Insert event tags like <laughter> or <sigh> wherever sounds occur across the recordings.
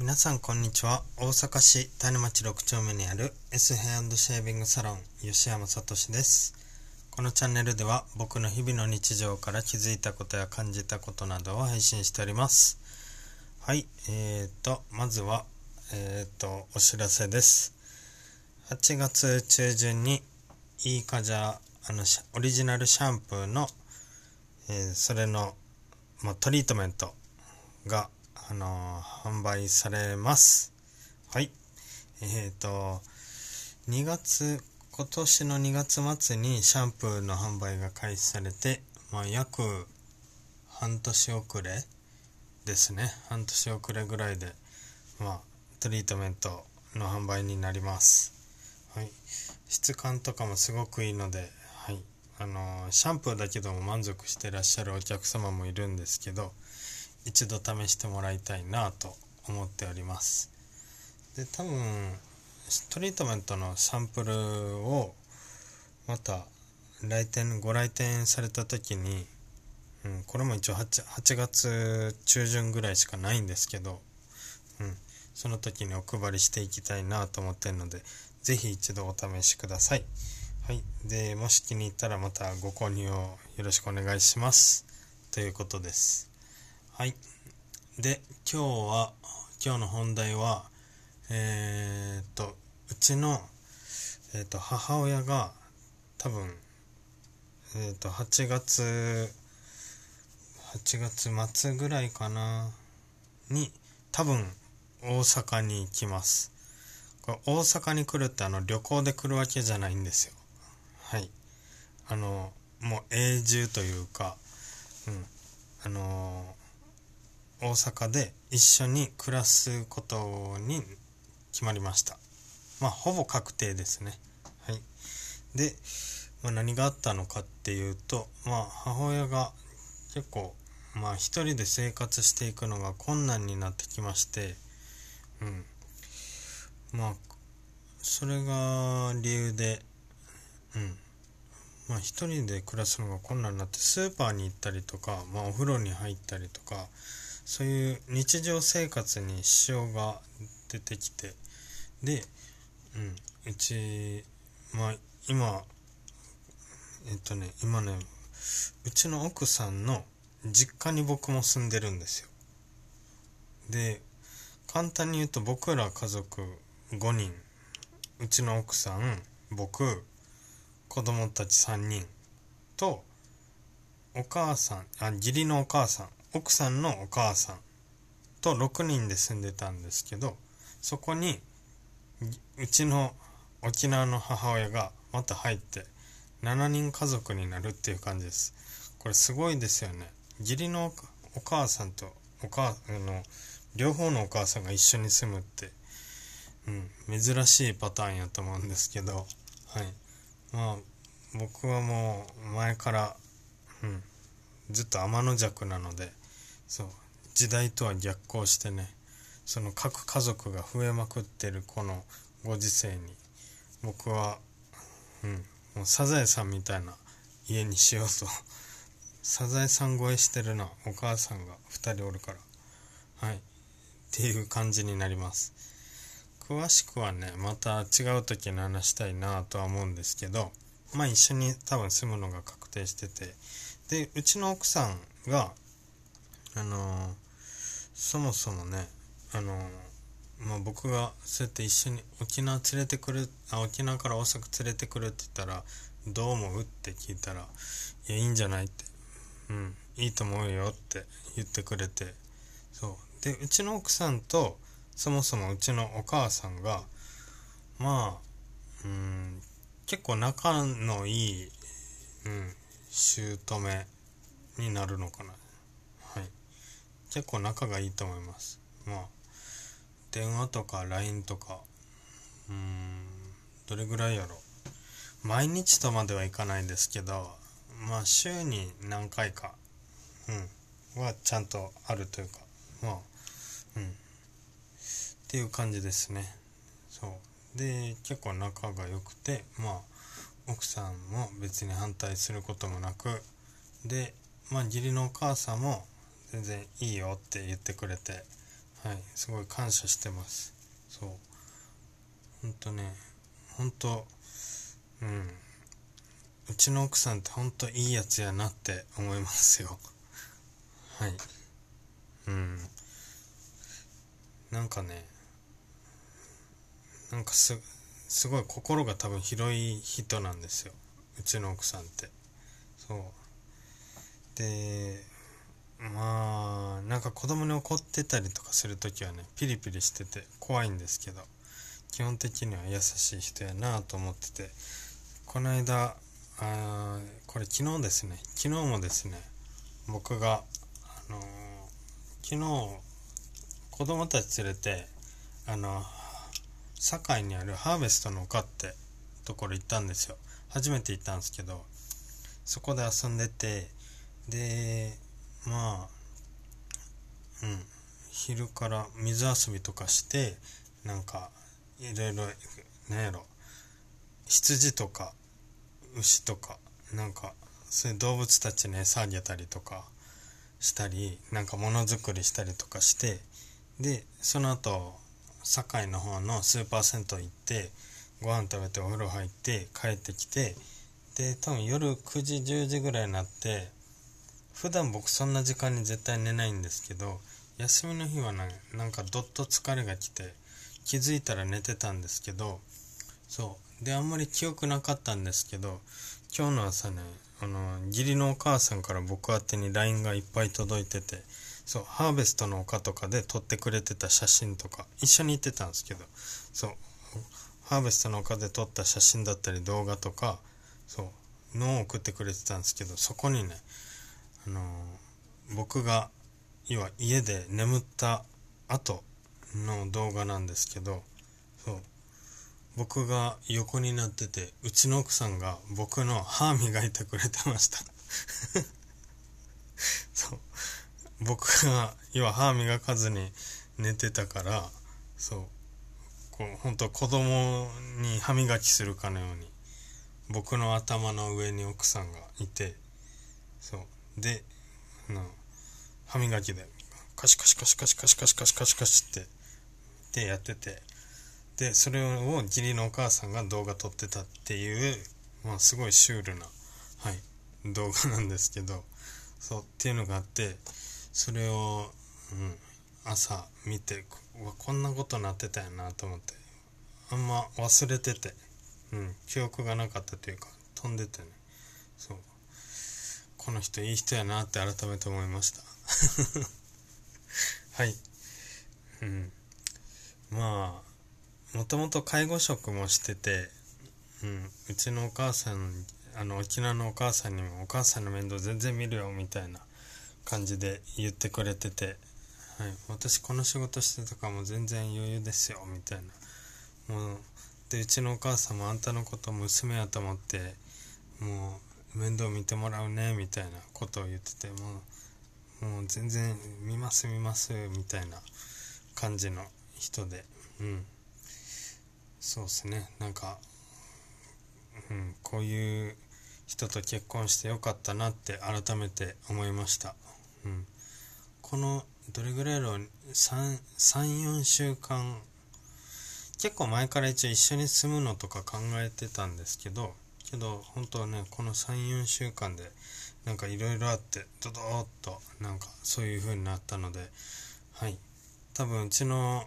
皆さんこんにちは。大阪市種町6丁目にある S ヘアシェービングサロン吉山聡です。このチャンネルでは僕の日々の日常から気づいたことや感じたことなどを配信しております。はいえーとまずはえーとお知らせです。8月中旬にいいかじゃあのオリジナルシャンプーの、えー、それの、まあ、トリートメントがあの、販売されます。はい。えっ、ー、と、2月、今年の2月末にシャンプーの販売が開始されて、まあ、約半年遅れですね。半年遅れぐらいで、まあ、トリートメントの販売になります。はい。質感とかもすごくいいので、はい。あの、シャンプーだけでも満足してらっしゃるお客様もいるんですけど、一度試してもらいたいなと思っております。で多分トリートメントのサンプルをまた来店ご来店された時に、うん、これも一応 8, 8月中旬ぐらいしかないんですけど、うん、その時にお配りしていきたいなと思ってるので是非一度お試しください。はい。でもし気に入ったらまたご購入をよろしくお願いします。ということです。はい。で、今日は、今日の本題は、えー、っと、うちの、えー、っと、母親が、多分、えー、っと、8月、8月末ぐらいかな、に、多分、大阪に行きます。これ大阪に来るってあの旅行で来るわけじゃないんですよ。はい。あの、もう永住というか、うん。あの大阪で一緒に暮らすことに決まりました。まあほぼ確定ですね。はい。で、まあ、何があったのかっていうとまあ母親が結構まあ一人で生活していくのが困難になってきましてうん。まあそれが理由でうん。まあ一人で暮らすのが困難になってスーパーに行ったりとか、まあ、お風呂に入ったりとかそういう日常生活に支障が出てきてで、うん、うちまあ今えっとね今ねうちの奥さんの実家に僕も住んでるんですよ。で簡単に言うと僕ら家族5人うちの奥さん僕子供たち3人とお母さんあ義理のお母さん奥さんのお母さんと6人で住んでたんですけどそこにうちの沖縄の母親がまた入って7人家族になるっていう感じです。これすごいですよね。義理のお母さんとお母あの両方のお母さんが一緒に住むって、うん、珍しいパターンやと思うんですけどはい。まあ僕はもう前からうんずっと天の弱なのでそう時代とは逆行してねその各家族が増えまくってるこのご時世に僕はうんもうサザエさんみたいな家にしようと <laughs> サザエさん超えしてるなお母さんが2人おるからはいっていう感じになります。詳しくはねまた違う時に話したいなとは思うんですけどまあ一緒に多分住むのが確定しててでうちの奥さんがあの、そもそもねあの、まあ、僕がそうやって一緒に沖縄連れてくるあ沖縄から大阪連れてくるって言ったら「どう思う?」って聞いたら「いやいいんじゃない?」って「うんいいと思うよ」って言ってくれてそうでうちの奥さんとそもそもうちのお母さんがまあうん結構仲のいい、うん、姑になるのかな。はい。結構仲がいいと思います。まあ電話とか LINE とか。うーん。どれぐらいやろ毎日とまではいかないですけどまあ週に何回か。うん。はちゃんとあるというか。まあうん。っていう感じですね。そう。で結構仲が良くてまあ奥さんも別に反対することもなくでまあ義理のお母さんも全然いいよって言ってくれてはいすごい感謝してます。そう。ほんとねほんとうん。うちの奥さんってほんといいやつやなって思いますよ。<laughs> はい。うん。なんかねなんかすすごい心が多分広い人なんですよ。うちの奥さんって。そう。でまあなんか子供に怒ってたりとかする時はねピリピリしてて怖いんですけど基本的には優しい人やなと思っててこの間あこれ昨日ですね。昨日もですね僕があのー、昨日子供たち連れてあの堺にあるハーベストの丘ってところ行ったんですよ。初めて行ったんですけどそこで遊んでてでまあうん昼から水遊びとかしてなんかいろいろなんやろ羊とか牛とかなんかそういう動物たちに餌あげたりとかしたりなんかものづくりしたりとかしてでその後堺の方のスーパー銭湯行ってご飯食べてお風呂入って帰ってきてで多分夜9時10時ぐらいになって普段僕そんな時間に絶対寝ないんですけど休みの日はねなんかどっと疲れが来て気づいたら寝てたんですけどそう。であんまり記憶なかったんですけど今日の朝ねあの義理のお母さんから僕宛に LINE がいっぱい届いててそうハーベストの丘とかで撮ってくれてた写真とか一緒に行ってたんですけどそうハーベストの丘で撮った写真だったり動画とかそうのを送ってくれてたんですけどそこにねあのー、僕が要は家で眠った後の動画なんですけどそう僕が横になっててうちの奥さんが僕の歯磨いてくれてました。そ <laughs> 僕が要は歯磨かずに寝てたからそうこう本当子供に歯磨きするかのように僕の頭の上に奥さんがいてそうで歯磨きでカシカシカシカシカシカシカシカシカシってでやっててでそれを義理のお母さんが動画撮ってたっていうまあすごいシュールなはい動画なんですけどそうっていうのがあってそれを、うん、朝見てこんなことなってたやなと思ってあんま忘れてて、うん、記憶がなかったというか飛んでてね。そう。この人いい人やなって改めて思いました。<laughs> はい。うん。まあもともと介護職もしてて、うん、うちのお母さんあの沖縄のお母さんにも「お母さんの面倒全然見るよ」みたいな感じで言ってくれてて、はい、私この仕事してたかも全然余裕ですよみたいな。もうでうちのお母さんもあんたのこと娘やと思ってもう面倒見てもらうねみたいなことを言っててもうもう全然見ます見ますみたいな感じの人でうん。そうっすね。なんか、うん、こういう人と結婚してよかったなって改めて思いました。うん、このどれぐらいやろ34週間。結構前から一応一緒に住むのとか考えてたんですけどけど本当はねこの34週間でなんかいろいろあってドドーッとなんかそういう風になったのではい。多分うちの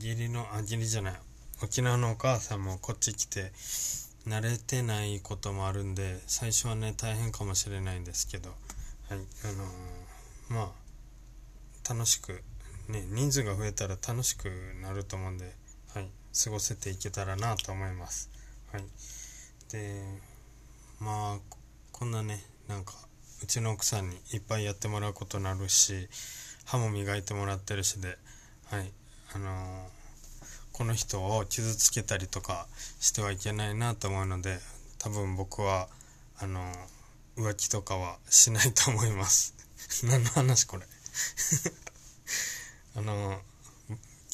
義理のあ義理じゃない。沖縄のお母さんもこっち来て慣れてないこともあるんで最初はね大変かもしれないんですけどはいあのー、まあ楽しくね人数が増えたら楽しくなると思うんではい過ごせていけたらなと思います。はい。でまあこんなねなんかうちの奥さんにいっぱいやってもらうことになるし歯も磨いてもらってるしではいあのー、この人を傷つけたりとかしてはいけないなと思うので多分僕はあのー浮気とかはしないと思います。<laughs> 何の話これ。<laughs> あの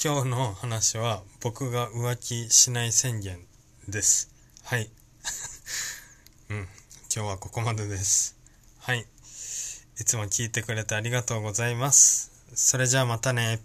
今日の話は僕が浮気しない宣言です。はい。<laughs> うん。今日はここまでです。はい。いつも聞いてくれてありがとうございます。それじゃあまたね。